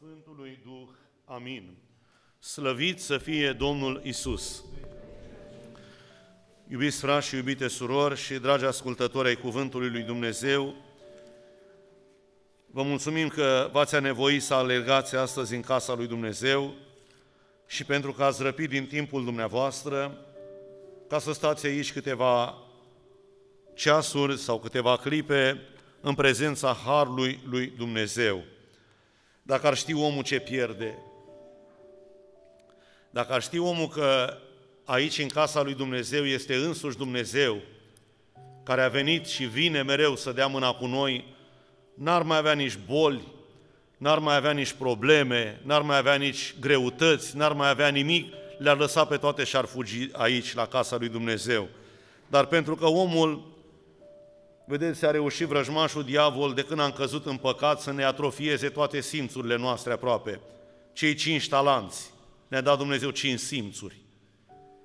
Sfântului Duh. Amin. Slăvit să fie Domnul Isus. Iubiți frați și iubite surori și dragi ascultători ai Cuvântului Lui Dumnezeu, vă mulțumim că v-ați anevoit să alergați astăzi în casa Lui Dumnezeu și pentru că ați răpit din timpul dumneavoastră ca să stați aici câteva ceasuri sau câteva clipe în prezența Harului Lui Dumnezeu. Dacă ar ști omul ce pierde, dacă ar ști omul că aici în casa lui Dumnezeu este însuși Dumnezeu, care a venit și vine mereu să dea mâna cu noi, n-ar mai avea nici boli, n-ar mai avea nici probleme, n-ar mai avea nici greutăți, n-ar mai avea nimic, le-ar lăsa pe toate și ar fugi aici, la casa lui Dumnezeu. Dar pentru că omul Vedeți, a reușit vrăjmașul diavol de când am căzut în păcat să ne atrofieze toate simțurile noastre aproape. Cei cinci talanți. Ne-a dat Dumnezeu cinci simțuri.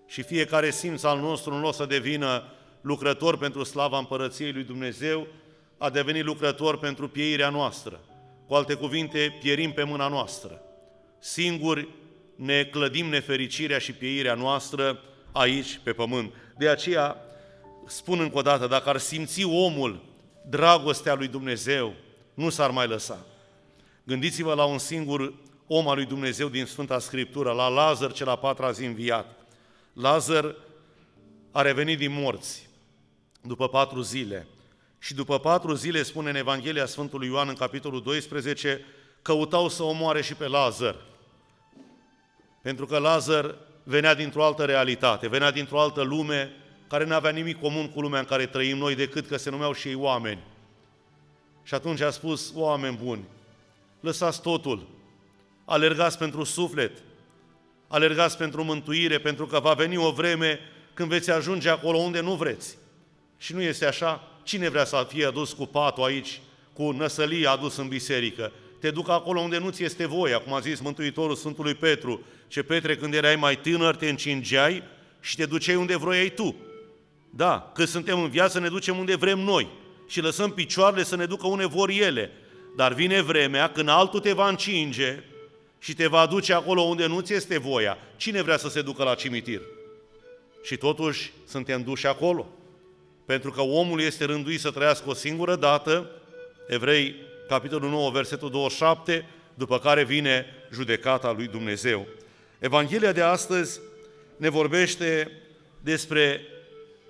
Și fiecare simț al nostru, în loc să devină lucrător pentru slava împărăției lui Dumnezeu, a devenit lucrător pentru pieirea noastră. Cu alte cuvinte, pierim pe mâna noastră. Singuri ne clădim nefericirea și pieirea noastră aici, pe pământ. De aceea, spun încă o dată, dacă ar simți omul dragostea lui Dumnezeu, nu s-ar mai lăsa. Gândiți-vă la un singur om al lui Dumnezeu din Sfânta Scriptură, la Lazar cel a patra zi înviat. Lazar a revenit din morți după patru zile. Și după patru zile, spune în Evanghelia Sfântului Ioan, în capitolul 12, căutau să omoare și pe Lazar. Pentru că Lazar venea dintr-o altă realitate, venea dintr-o altă lume, care nu avea nimic comun cu lumea în care trăim noi decât că se numeau și ei oameni. Și atunci a spus, oameni buni, lăsați totul, alergați pentru suflet, alergați pentru mântuire, pentru că va veni o vreme când veți ajunge acolo unde nu vreți. Și nu este așa? Cine vrea să fie adus cu patul aici, cu năsălia adus în biserică? Te duc acolo unde nu ți este voia, cum a zis Mântuitorul Sfântului Petru. Ce Petre, când erai mai tânăr, te încingeai și te duceai unde vroiai tu. Da, că suntem în viață, ne ducem unde vrem noi și lăsăm picioarele să ne ducă unde vor ele. Dar vine vremea când altul te va încinge și te va duce acolo unde nu ți este voia. Cine vrea să se ducă la cimitir? Și totuși suntem duși acolo. Pentru că omul este rânduit să trăiască o singură dată, Evrei, capitolul 9, versetul 27, după care vine judecata lui Dumnezeu. Evanghelia de astăzi ne vorbește despre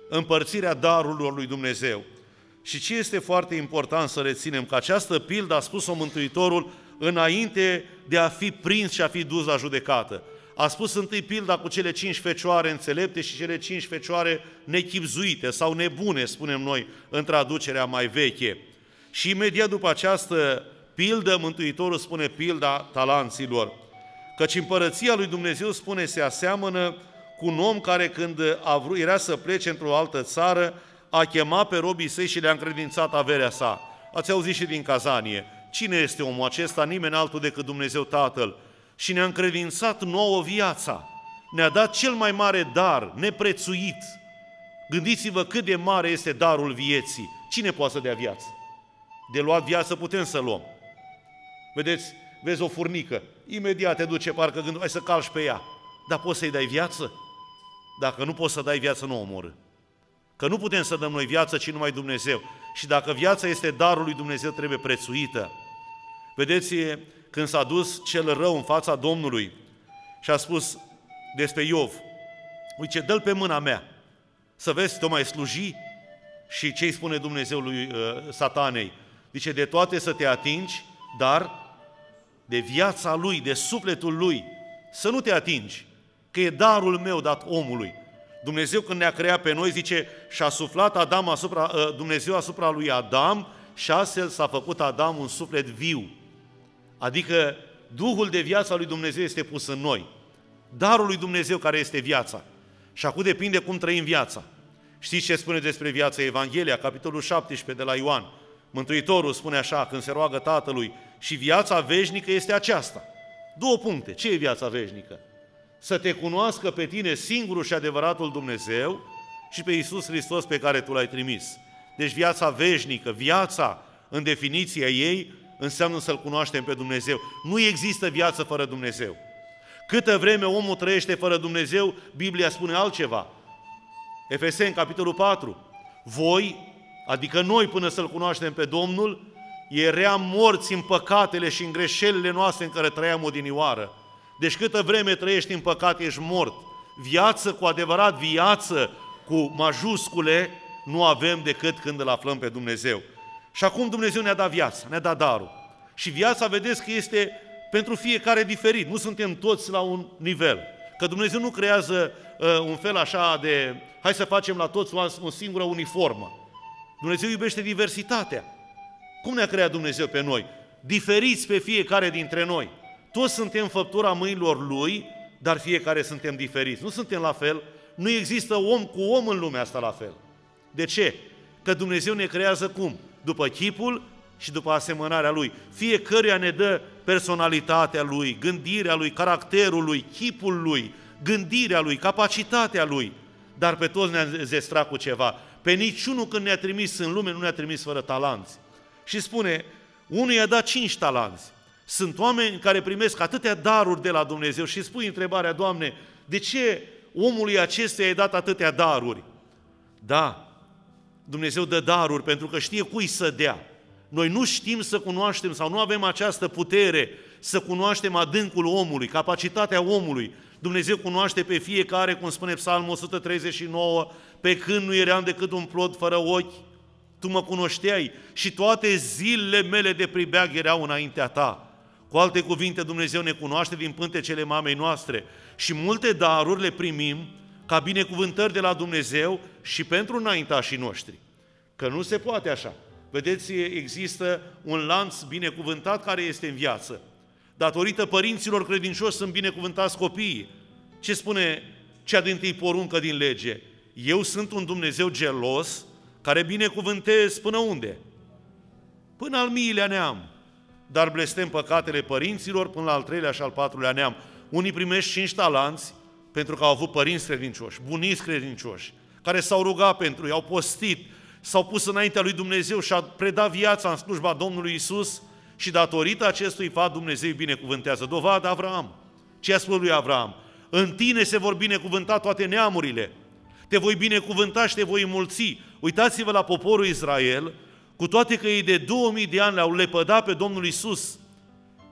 împărțirea darurilor lui Dumnezeu. Și ce este foarte important să reținem? Că această pildă a spus-o Mântuitorul înainte de a fi prins și a fi dus la judecată. A spus întâi pilda cu cele cinci fecioare înțelepte și cele cinci fecioare nechipzuite sau nebune, spunem noi, în traducerea mai veche. Și imediat după această pildă, Mântuitorul spune pilda talanților. Căci împărăția lui Dumnezeu, spune, se aseamănă cu un om care când a vrut, era să plece într-o altă țară, a chemat pe robii săi și le-a încredințat averea sa. Ați auzit și din Cazanie. Cine este omul acesta? Nimeni altul decât Dumnezeu Tatăl. Și ne-a încredințat nouă viața. Ne-a dat cel mai mare dar, neprețuit. Gândiți-vă cât de mare este darul vieții. Cine poate să dea viață? De luat viață putem să luăm. Vedeți, vezi o furnică, imediat te duce parcă gândul, hai să calci pe ea. Dar poți să-i dai viață? Dacă nu poți să dai viață, nu omorâ. Că nu putem să dăm noi viață, ci numai Dumnezeu. Și dacă viața este darul lui Dumnezeu, trebuie prețuită. Vedeți, când s-a dus cel rău în fața Domnului și a spus despre Iov, uite, dă-l pe mâna mea, să vezi, te mai sluji și ce îi spune Dumnezeu lui uh, satanei? Zice, de toate să te atingi, dar de viața lui, de sufletul lui, să nu te atingi că e darul meu dat omului. Dumnezeu când ne-a creat pe noi, zice, și-a suflat Adam asupra, ă, Dumnezeu asupra lui Adam și astfel s-a făcut Adam un suflet viu. Adică Duhul de viață al lui Dumnezeu este pus în noi. Darul lui Dumnezeu care este viața. Și acum depinde cum trăim viața. Știți ce spune despre viața Evanghelia, capitolul 17 de la Ioan? Mântuitorul spune așa, când se roagă Tatălui, și viața veșnică este aceasta. Două puncte. Ce e viața veșnică? Să te cunoască pe tine singurul și adevăratul Dumnezeu și pe Iisus Hristos pe care tu l-ai trimis. Deci viața veșnică, viața în definiția ei, înseamnă să-L cunoaștem pe Dumnezeu. Nu există viață fără Dumnezeu. Câtă vreme omul trăiește fără Dumnezeu, Biblia spune altceva. Efeseni, capitolul 4. Voi, adică noi până să-L cunoaștem pe Domnul, eram morți în păcatele și în greșelile noastre în care trăiam odinioară. Deci câtă vreme trăiești în păcat, ești mort. Viață cu adevărat, viață cu majuscule, nu avem decât când îl aflăm pe Dumnezeu. Și acum Dumnezeu ne-a dat viață, ne-a dat darul. Și viața, vedeți că este pentru fiecare diferit. Nu suntem toți la un nivel. Că Dumnezeu nu creează uh, un fel așa de, hai să facem la toți o, o singură uniformă. Dumnezeu iubește diversitatea. Cum ne-a creat Dumnezeu pe noi? Diferiți pe fiecare dintre noi. Toți suntem făptura mâinilor Lui, dar fiecare suntem diferiți. Nu suntem la fel, nu există om cu om în lumea asta la fel. De ce? Că Dumnezeu ne creează cum? După chipul și după asemănarea Lui. Fiecăruia ne dă personalitatea Lui, gândirea Lui, caracterul Lui, chipul Lui, gândirea Lui, capacitatea Lui. Dar pe toți ne-a zestrat cu ceva. Pe niciunul când ne-a trimis în lume nu ne-a trimis fără talanți. Și spune, unul i-a dat cinci talanți. Sunt oameni care primesc atâtea daruri de la Dumnezeu și spui întrebarea, Doamne, de ce omului acestuia i-ai dat atâtea daruri? Da, Dumnezeu dă daruri pentru că știe cui să dea. Noi nu știm să cunoaștem sau nu avem această putere să cunoaștem adâncul omului, capacitatea omului. Dumnezeu cunoaște pe fiecare, cum spune Psalmul 139, pe când nu eram decât un plod fără ochi, tu mă cunoșteai și toate zilele mele de pribeag erau înaintea ta. Cu alte cuvinte, Dumnezeu ne cunoaște din pântecele mamei noastre și multe daruri le primim ca binecuvântări de la Dumnezeu și pentru înaintașii noștri. Că nu se poate așa. Vedeți, există un lanț binecuvântat care este în viață. Datorită părinților credincioși sunt binecuvântați copiii. Ce spune cea din tâi poruncă din lege? Eu sunt un Dumnezeu gelos care binecuvântez până unde? Până al miilea neam. Dar blestem păcatele părinților până la al treilea și al patrulea neam. Unii primești cinci talanți pentru că au avut părinți credincioși, buniți credincioși, care s-au rugat pentru ei, au postit, s-au pus înaintea lui Dumnezeu și a predat viața în slujba Domnului Isus și datorită acestui fapt Dumnezeu îi binecuvântează. Dovadă Avram. Ce a spus lui Avram? În tine se vor binecuvânta toate neamurile. Te voi binecuvânta și te voi mulți. Uitați-vă la poporul Israel, cu toate că ei de 2000 de ani le-au lepădat pe Domnul Isus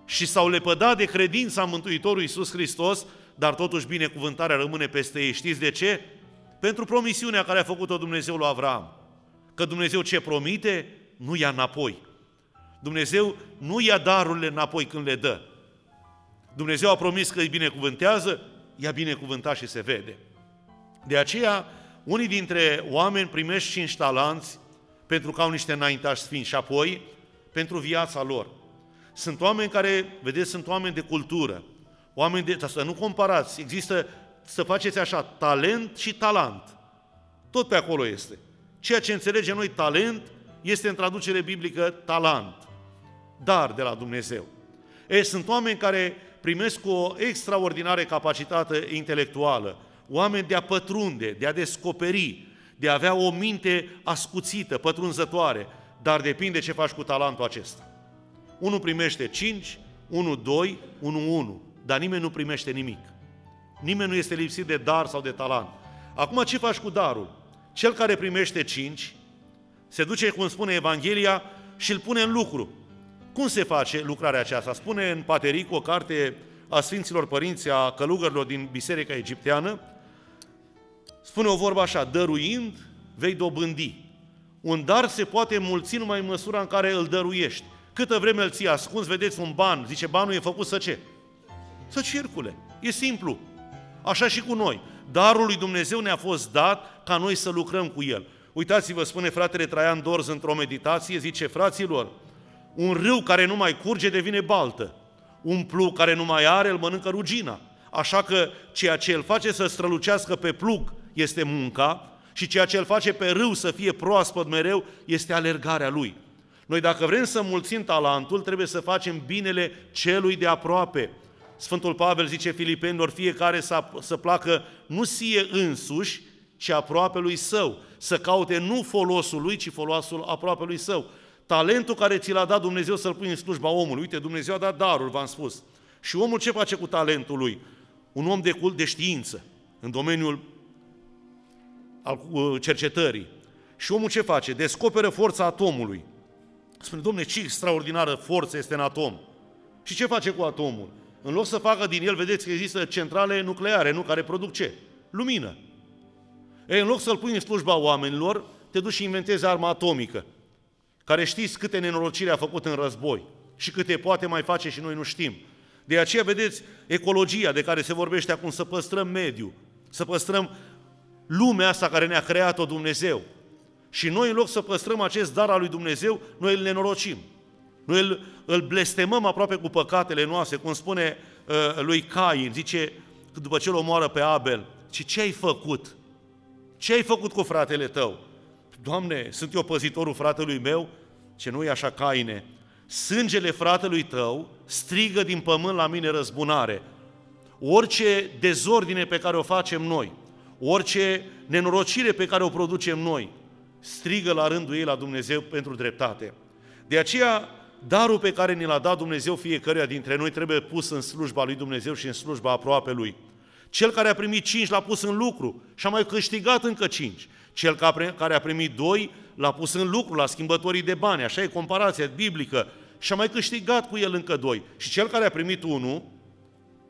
și s-au lepădat de credința Mântuitorului Isus Hristos, dar totuși binecuvântarea rămâne peste ei. Știți de ce? Pentru promisiunea care a făcut-o Dumnezeu lui Avram. Că Dumnezeu ce promite, nu ia înapoi. Dumnezeu nu ia darurile înapoi când le dă. Dumnezeu a promis că îi binecuvântează, i-a binecuvântat și se vede. De aceea, unii dintre oameni primești cinci talanți pentru că au niște înaintași sfinți și apoi pentru viața lor. Sunt oameni care, vedeți, sunt oameni de cultură, oameni de, să nu comparați, există, să faceți așa, talent și talant. Tot pe acolo este. Ceea ce înțelegem noi talent este în traducere biblică talant, dar de la Dumnezeu. E, sunt oameni care primesc o extraordinară capacitate intelectuală, oameni de a pătrunde, de a descoperi, de a avea o minte ascuțită, pătrunzătoare, dar depinde ce faci cu talentul acesta. Unul primește 5, unul 2, unul 1, dar nimeni nu primește nimic. Nimeni nu este lipsit de dar sau de talent. Acum ce faci cu darul? Cel care primește 5 se duce, cum spune Evanghelia, și îl pune în lucru. Cum se face lucrarea aceasta? Spune în Pateric, o carte a Sfinților Părinți, a călugărilor din Biserica Egipteană, spune o vorbă așa, dăruind vei dobândi. Un dar se poate mulți numai în măsura în care îl dăruiești. Câtă vreme îl ții ascuns, vedeți un ban, zice banul e făcut să ce? Să circule. E simplu. Așa și cu noi. Darul lui Dumnezeu ne-a fost dat ca noi să lucrăm cu el. Uitați-vă, spune fratele Traian Dorz într-o meditație, zice, fraților, un râu care nu mai curge devine baltă. Un plug care nu mai are îl mănâncă rugina. Așa că ceea ce îl face să strălucească pe plug este munca și ceea ce îl face pe râu să fie proaspăt mereu este alergarea lui. Noi dacă vrem să mulțim talentul, trebuie să facem binele celui de aproape. Sfântul Pavel zice filipenilor, fiecare să, să placă nu sie însuși, ci aproape lui său, să caute nu folosul lui, ci folosul aproape lui său. talentul care ți l-a dat Dumnezeu să-l pui în slujba omului. Uite, Dumnezeu a dat darul, v-am spus. Și omul ce face cu talentul lui? Un om de cult de știință, în domeniul al uh, cercetării. Și omul ce face? Descoperă forța atomului. Spune, domne, ce extraordinară forță este în atom. Și ce face cu atomul? În loc să facă din el, vedeți că există centrale nucleare, nu? Care produc ce? Lumină. Ei, în loc să-l pui în slujba oamenilor, te duci și inventezi arma atomică, care știți câte nenorocire a făcut în război și câte poate mai face și noi nu știm. De aceea, vedeți, ecologia de care se vorbește acum, să păstrăm mediul, să păstrăm lumea asta care ne-a creat-o Dumnezeu. Și noi, în loc să păstrăm acest dar al lui Dumnezeu, noi îl nenorocim. Noi îl, îl blestemăm aproape cu păcatele noastre, cum spune uh, lui Cain, zice, după ce îl omoară pe Abel, ce ce ai făcut? Ce ai făcut cu fratele tău? Doamne, sunt eu păzitorul fratelui meu? Ce nu e așa, Caine. Sângele fratelui tău strigă din pământ la mine răzbunare. Orice dezordine pe care o facem noi, orice nenorocire pe care o producem noi, strigă la rândul ei la Dumnezeu pentru dreptate. De aceea, darul pe care ni l-a dat Dumnezeu fiecăruia dintre noi trebuie pus în slujba lui Dumnezeu și în slujba aproape lui. Cel care a primit cinci l-a pus în lucru și a mai câștigat încă cinci. Cel care a primit doi l-a pus în lucru la schimbătorii de bani, așa e comparația biblică, și a mai câștigat cu el încă doi. Și cel care a primit unul,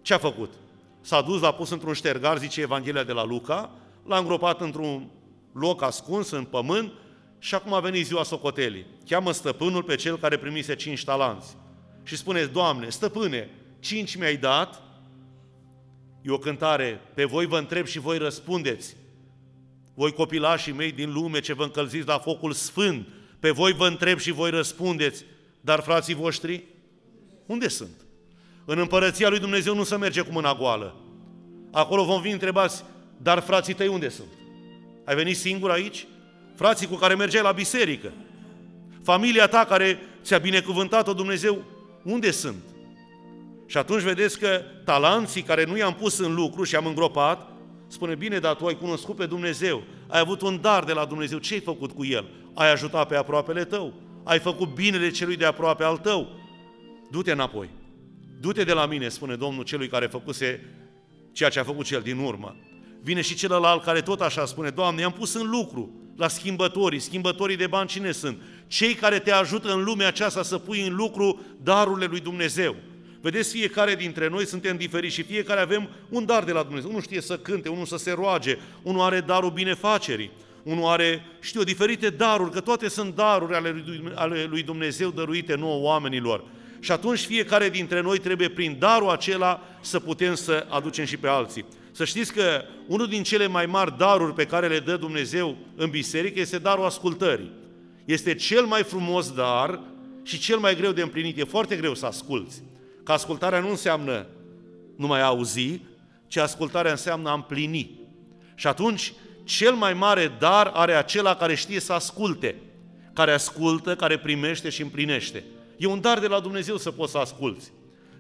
ce a făcut? S-a dus, l-a pus într-un ștergar, zice Evanghelia de la Luca, l-a îngropat într-un loc ascuns în pământ și acum a venit ziua socotelii. Cheamă stăpânul pe cel care primise cinci talanți. Și spune, Doamne, stăpâne, cinci mi-ai dat, e o cântare, pe voi vă întreb și voi răspundeți. Voi copilașii mei din lume ce vă încălziți la focul sfânt, pe voi vă întreb și voi răspundeți, dar frații voștri, unde sunt? În împărăția lui Dumnezeu nu se merge cu mâna goală. Acolo vom fi întrebați, dar frații tăi unde sunt? Ai venit singur aici? Frații cu care mergeai la biserică? Familia ta care ți-a binecuvântat-o Dumnezeu, unde sunt? Și atunci vedeți că talanții care nu i-am pus în lucru și am îngropat, spune, bine, dar tu ai cunoscut pe Dumnezeu, ai avut un dar de la Dumnezeu, ce ai făcut cu el? Ai ajutat pe aproapele tău, ai făcut binele celui de aproape al tău, du-te înapoi. Du-te de la mine, spune Domnul celui care făcuse ceea ce a făcut cel din urmă. Vine și celălalt care tot așa spune, Doamne, i-am pus în lucru la schimbătorii, schimbătorii de bani cine sunt? Cei care te ajută în lumea aceasta să pui în lucru darurile lui Dumnezeu. Vedeți, fiecare dintre noi suntem diferiți și fiecare avem un dar de la Dumnezeu. Unul știe să cânte, unul să se roage, unul are darul binefacerii, unul are, știu, diferite daruri, că toate sunt daruri ale lui Dumnezeu dăruite nouă oamenilor. Și atunci fiecare dintre noi trebuie prin darul acela să putem să aducem și pe alții. Să știți că unul din cele mai mari daruri pe care le dă Dumnezeu în biserică este darul ascultării. Este cel mai frumos dar și cel mai greu de împlinit. E foarte greu să asculți. Că ascultarea nu înseamnă numai a auzi, ci ascultarea înseamnă a împlini. Și atunci, cel mai mare dar are acela care știe să asculte, care ascultă, care primește și împlinește. E un dar de la Dumnezeu să poți să asculți.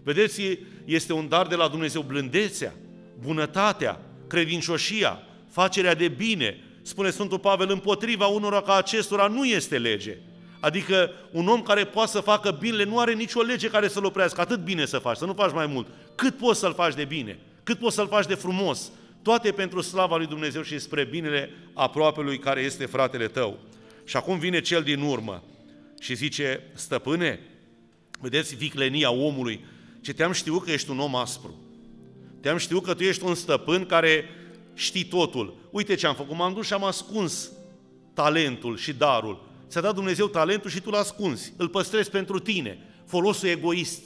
Vedeți, este un dar de la Dumnezeu blândețea, bunătatea, credincioșia, facerea de bine. Spune Sfântul Pavel, împotriva unora ca acestora nu este lege. Adică un om care poate să facă binele nu are nicio lege care să-l oprească. Atât bine să faci, să nu faci mai mult. Cât poți să-l faci de bine? Cât poți să-l faci de frumos? Toate pentru slava lui Dumnezeu și spre binele aproapelui care este fratele tău. Și acum vine cel din urmă și zice, stăpâne, vedeți viclenia omului, ce te-am știut că ești un om aspru. Te-am știut că tu ești un stăpân care știi totul. Uite ce am făcut, m-am dus și am ascuns talentul și darul. Ți-a dat Dumnezeu talentul și tu l ascunzi. Îl păstrezi pentru tine. Folosul egoist.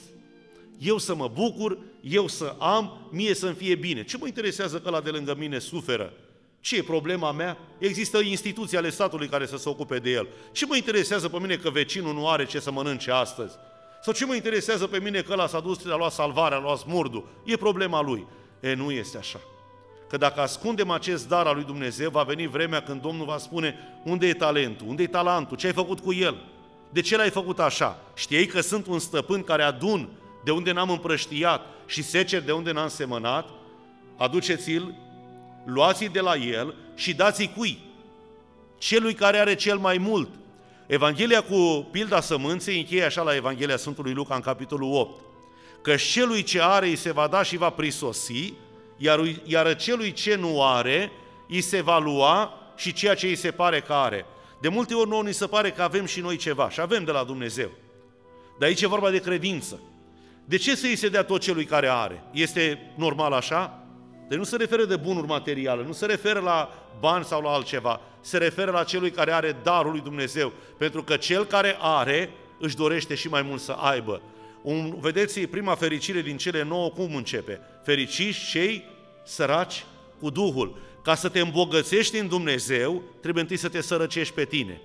Eu să mă bucur, eu să am, mie să-mi fie bine. Ce mă interesează că la de lângă mine suferă? Ce e problema mea? Există instituții ale statului care să se ocupe de el. Ce mă interesează pe mine că vecinul nu are ce să mănânce astăzi? Sau ce mă interesează pe mine că ăla s-a dus, a luat salvarea, a luat smurdul? E problema lui. E, nu este așa. Că dacă ascundem acest dar al lui Dumnezeu, va veni vremea când Domnul va spune unde e talentul, unde e talentul, ce ai făcut cu el, de ce l-ai făcut așa? Știai că sunt un stăpân care adun de unde n-am împrăștiat și secer de unde n-am semănat? Aduceți-l, luați-l de la el și dați-i cui? Celui care are cel mai mult. Evanghelia cu pilda sămânței încheie așa la Evanghelia Sfântului Luca în capitolul 8. Că celui ce are îi se va da și va prisosi, iar, iar celui ce nu are îi se va lua și ceea ce îi se pare că are. De multe ori nouă ni se pare că avem și noi ceva și avem de la Dumnezeu. Dar aici e vorba de credință. De ce să îi se dea tot celui care are? Este normal așa? Deci nu se referă de bunuri materiale, nu se referă la bani sau la altceva, se referă la celui care are darul lui Dumnezeu, pentru că cel care are își dorește și mai mult să aibă. Un, vedeți, prima fericire din cele nouă cum începe? Fericiți cei săraci cu Duhul. Ca să te îmbogățești în Dumnezeu, trebuie întâi să te sărăcești pe tine.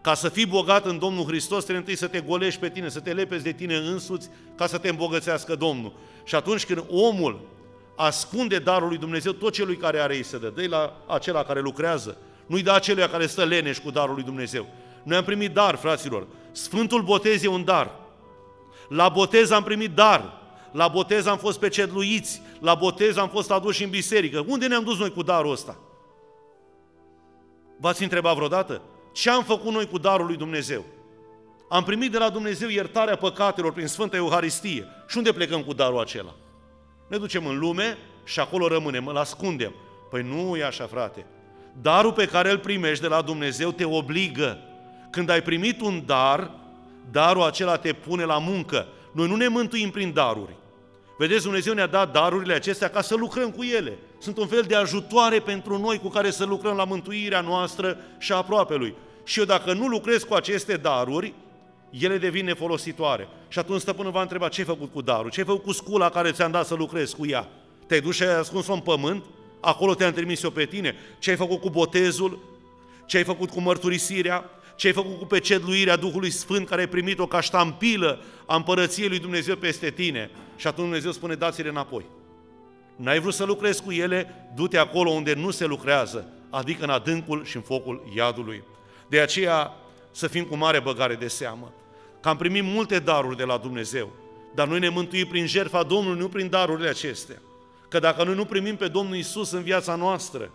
Ca să fii bogat în Domnul Hristos, trebuie întâi să te golești pe tine, să te lepezi de tine însuți, ca să te îmbogățească Domnul. Și atunci când omul ascunde darul lui Dumnezeu, tot celui care are ei să dă. dă la acela care lucrează, nu-i da acelui care stă leneș cu darul lui Dumnezeu. Noi am primit dar, fraților. Sfântul botez e un dar. La botez am primit dar. La botez am fost pecetluiți. La botez am fost aduși în biserică. Unde ne-am dus noi cu darul ăsta? V-ați întrebat vreodată? Ce am făcut noi cu darul lui Dumnezeu? Am primit de la Dumnezeu iertarea păcatelor prin Sfânta Euharistie. Și unde plecăm cu darul acela? Ne ducem în lume și acolo rămânem, îl ascundem. Păi nu e așa, frate. Darul pe care îl primești de la Dumnezeu te obligă. Când ai primit un dar, darul acela te pune la muncă. Noi nu ne mântuim prin daruri. Vedeți, Dumnezeu ne-a dat darurile acestea ca să lucrăm cu ele. Sunt un fel de ajutoare pentru noi cu care să lucrăm la mântuirea noastră și a aproape lui. Și eu dacă nu lucrez cu aceste daruri, ele devin nefolositoare. Și atunci stăpânul va întreba, ce ai făcut cu darul? Ce ai făcut cu scula care ți-am dat să lucrezi cu ea? Te-ai dus și ai ascuns-o în pământ? Acolo te-am trimis eu pe tine? Ce ai făcut cu botezul? Ce ai făcut cu mărturisirea? Ce ai făcut cu pecetluirea Duhului Sfânt care ai primit-o ca ștampilă a împărăției lui Dumnezeu peste tine? Și atunci Dumnezeu spune, dați-le înapoi. N-ai vrut să lucrezi cu ele? Du-te acolo unde nu se lucrează, adică în adâncul și în focul iadului. De aceea să fim cu mare băgare de seamă că am primit multe daruri de la Dumnezeu, dar noi ne mântuim prin jertfa Domnului, nu prin darurile acestea. Că dacă noi nu primim pe Domnul Isus în viața noastră,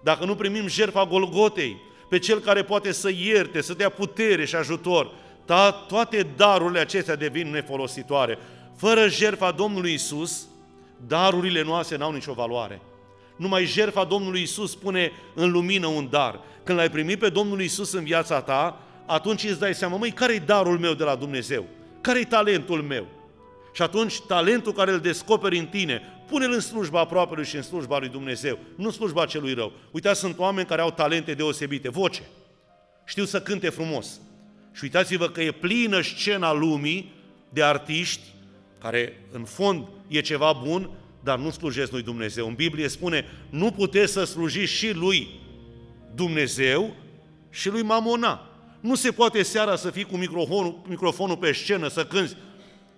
dacă nu primim jertfa Golgotei, pe Cel care poate să ierte, să dea putere și ajutor, ta, toate darurile acestea devin nefolositoare. Fără jertfa Domnului Isus, darurile noastre n-au nicio valoare. Numai jertfa Domnului Isus pune în lumină un dar. Când l-ai primit pe Domnul Isus în viața ta, atunci îți dai seama, măi, care-i darul meu de la Dumnezeu? Care-i talentul meu? Și atunci talentul care îl descoperi în tine, pune-l în slujba aproapelui și în slujba lui Dumnezeu, nu în slujba celui rău. Uitați, sunt oameni care au talente deosebite, voce, știu să cânte frumos. Și uitați-vă că e plină scena lumii de artiști care în fond e ceva bun, dar nu slujesc lui Dumnezeu. În Biblie spune, nu puteți să slujiți și lui Dumnezeu și lui Mamona. Nu se poate seara să fii cu microfonul, microfonul pe scenă, să cânți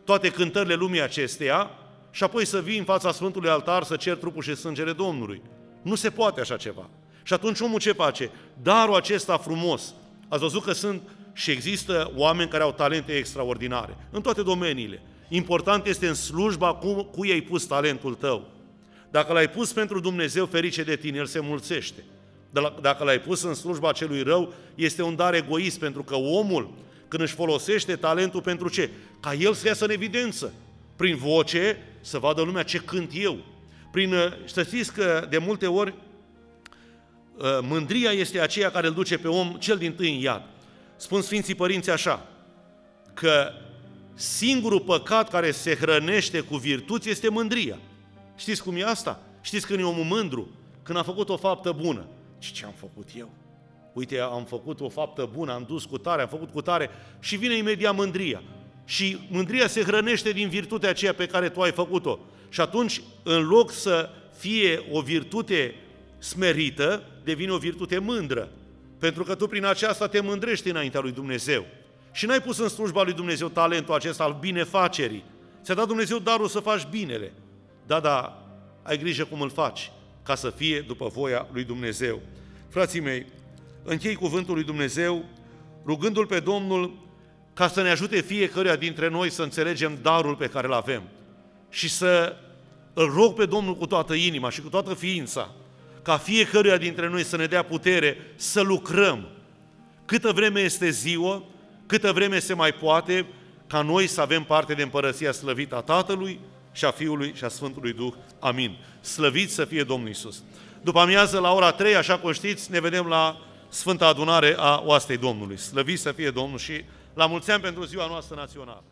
toate cântările lumii acesteia și apoi să vii în fața Sfântului Altar să cer trupul și sângele Domnului. Nu se poate așa ceva. Și atunci omul ce face? Darul acesta frumos. Ați văzut că sunt și există oameni care au talente extraordinare în toate domeniile. Important este în slujba cu, cu ei pus talentul tău. Dacă l-ai pus pentru Dumnezeu, ferice de tine, El se mulțește. Dacă l-ai pus în slujba celui rău, este un dar egoist, pentru că omul, când își folosește talentul pentru ce? Ca el să iasă în evidență. Prin voce, să vadă lumea ce cânt eu. Prin, uh, să știți că de multe ori uh, mândria este aceea care îl duce pe om cel din tâi în iad. Spun Sfinții Părinți așa, că singurul păcat care se hrănește cu virtuți este mândria. Știți cum e asta? Știți când e omul mândru? Când a făcut o faptă bună. Și ce am făcut eu? Uite, am făcut o faptă bună, am dus cu tare, am făcut cu tare și vine imediat mândria. Și mândria se hrănește din virtutea aceea pe care tu ai făcut-o. Și atunci, în loc să fie o virtute smerită, devine o virtute mândră. Pentru că tu prin aceasta te mândrești înaintea lui Dumnezeu. Și n-ai pus în slujba lui Dumnezeu talentul acesta al binefacerii. Ți-a dat Dumnezeu darul să faci binele. Da, da, ai grijă cum îl faci ca să fie după voia lui Dumnezeu. Frații mei, închei cuvântul lui Dumnezeu rugându-L pe Domnul ca să ne ajute fiecăruia dintre noi să înțelegem darul pe care îl avem și să îl rog pe Domnul cu toată inima și cu toată ființa ca fiecăruia dintre noi să ne dea putere să lucrăm câtă vreme este ziua, câtă vreme se mai poate, ca noi să avem parte de împărăția slăvită a Tatălui și a Fiului și a Sfântului Duh. Amin. Slăvit să fie Domnul Isus. După amiază, la ora 3, așa cum știți, ne vedem la Sfânta Adunare a Oastei Domnului. Slăvit să fie Domnul și la mulți ani pentru ziua noastră națională.